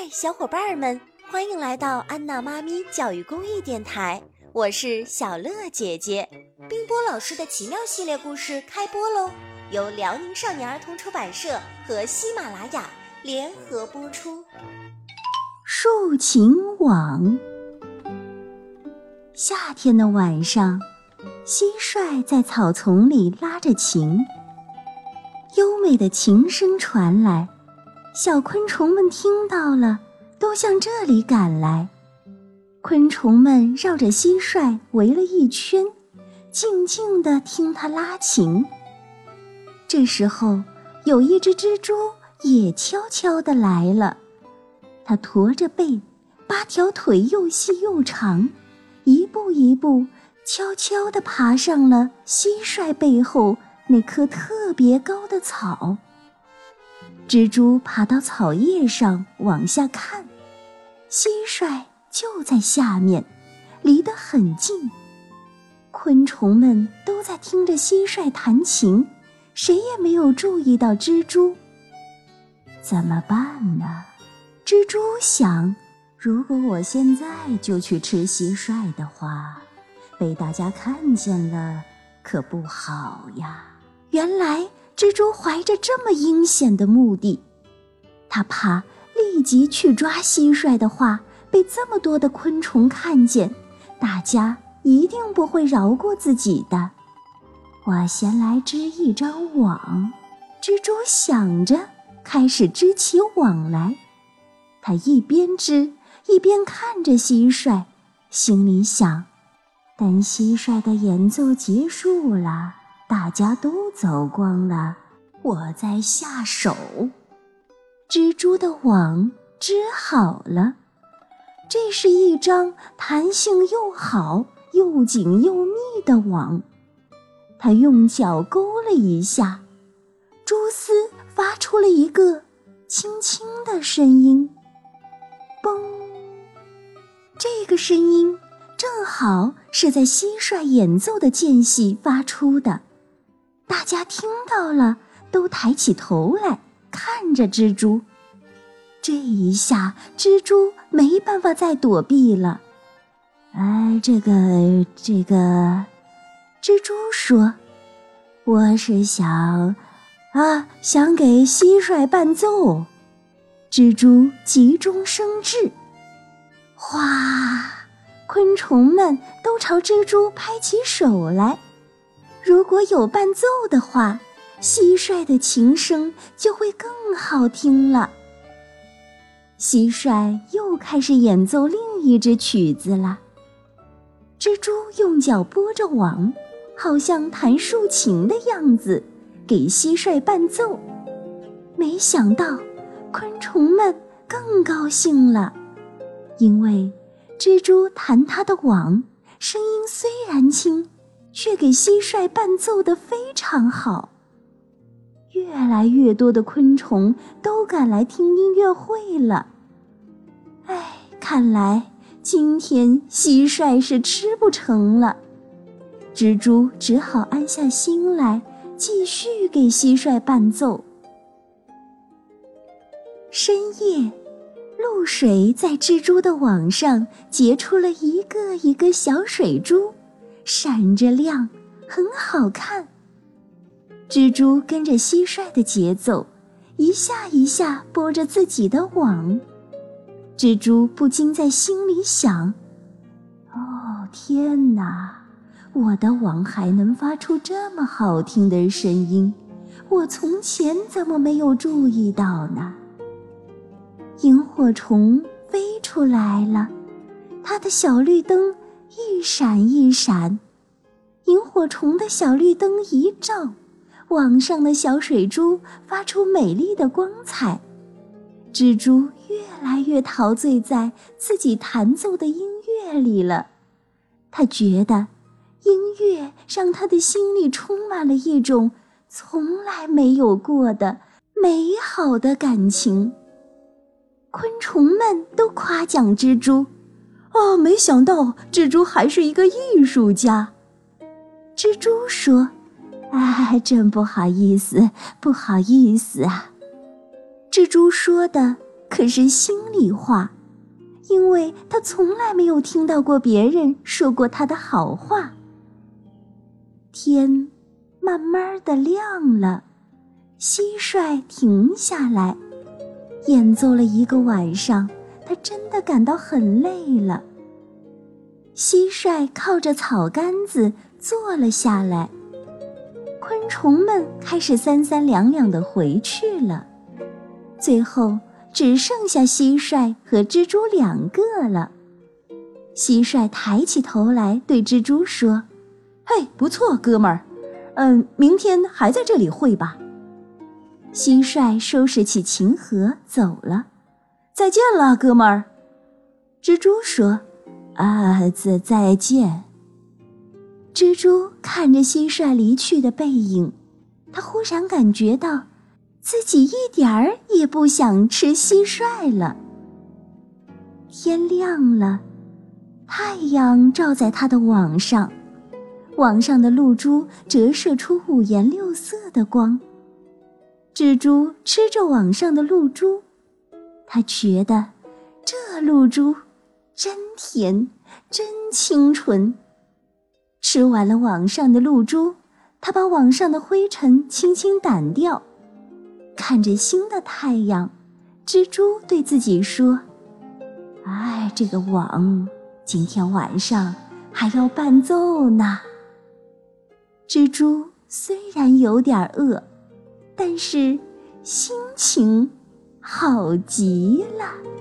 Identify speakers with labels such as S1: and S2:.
S1: 嗨，小伙伴们，欢迎来到安娜妈咪教育公益电台，我是小乐姐姐。冰波老师的奇妙系列故事开播喽，由辽宁少年儿童出版社和喜马拉雅联合播出。
S2: 竖琴网。夏天的晚上，蟋蟀在草丛里拉着琴，优美的琴声传来。小昆虫们听到了，都向这里赶来。昆虫们绕着蟋蟀围了一圈，静静地听它拉琴。这时候，有一只蜘蛛也悄悄地来了。它驼着背，八条腿又细又长，一步一步悄悄地爬上了蟋蟀背后那棵特别高的草。蜘蛛爬到草叶上往下看，蟋蟀就在下面，离得很近。昆虫们都在听着蟋蟀弹琴，谁也没有注意到蜘蛛。怎么办呢？蜘蛛想：如果我现在就去吃蟋蟀的话，被大家看见了，可不好呀。原来。蜘蛛怀着这么阴险的目的，它怕立即去抓蟋蟀的话被这么多的昆虫看见，大家一定不会饶过自己的。我先来织一张网，蜘蛛想着，开始织起网来。它一边织一边看着蟋蟀，心里想：等蟋蟀的演奏结束了。大家都走光了，我再下手。蜘蛛的网织好了，这是一张弹性又好、又紧又密的网。他用脚勾了一下，蛛丝发出了一个轻轻的声音，嘣！这个声音正好是在蟋蟀演奏的间隙发出的。大家听到了，都抬起头来看着蜘蛛。这一下，蜘蛛没办法再躲避了。哎，这个，这个，蜘蛛说：“我是想，啊，想给蟋蟀伴奏。”蜘蛛急中生智，哗，昆虫们都朝蜘蛛拍起手来。如果有伴奏的话，蟋蟀的琴声就会更好听了。蟋蟀又开始演奏另一支曲子了。蜘蛛用脚拨着网，好像弹竖琴的样子，给蟋蟀伴奏。没想到，昆虫们更高兴了，因为蜘蛛弹它的网，声音虽然轻。却给蟋蟀伴奏的非常好。越来越多的昆虫都赶来听音乐会了。哎，看来今天蟋蟀是吃不成了。蜘蛛只好安下心来，继续给蟋蟀伴奏。深夜，露水在蜘蛛的网上结出了一个一个小水珠。闪着亮，很好看。蜘蛛跟着蟋蟀的节奏，一下一下拨着自己的网。蜘蛛不禁在心里想：“哦，天哪！我的网还能发出这么好听的声音，我从前怎么没有注意到呢？”萤火虫飞出来了，它的小绿灯。一闪一闪，萤火虫的小绿灯一照，网上的小水珠发出美丽的光彩。蜘蛛越来越陶醉在自己弹奏的音乐里了，他觉得音乐让他的心里充满了一种从来没有过的美好的感情。昆虫们都夸奖蜘蛛。哦，没想到蜘蛛还是一个艺术家。蜘蛛说：“哎，真不好意思，不好意思啊。”蜘蛛说的可是心里话，因为他从来没有听到过别人说过他的好话。天慢慢的亮了，蟋蟀停下来，演奏了一个晚上，他真的感到很累了。蟋蟀靠着草杆子坐了下来。昆虫们开始三三两两的回去了，最后只剩下蟋蟀和蜘蛛两个了。蟋蟀抬起头来对蜘蛛说：“
S3: 嘿，不错，哥们儿，嗯，明天还在这里会吧？”
S2: 蟋蟀收拾起琴盒走了。
S3: 再见了，哥们儿。
S2: 蜘蛛说：“
S3: 啊，再再见。”
S2: 蜘蛛看着蟋蟀离去的背影，他忽然感觉到自己一点儿也不想吃蟋蟀了。天亮了，太阳照在他的网上，网上的露珠折射出五颜六色的光。蜘蛛吃着网上的露珠，他觉得这露珠真甜，真清纯。吃完了网上的露珠，他把网上的灰尘轻轻掸掉，看着新的太阳，蜘蛛对自己说：“哎，这个网今天晚上还要伴奏呢。”蜘蛛虽然有点饿，但是心情好极了。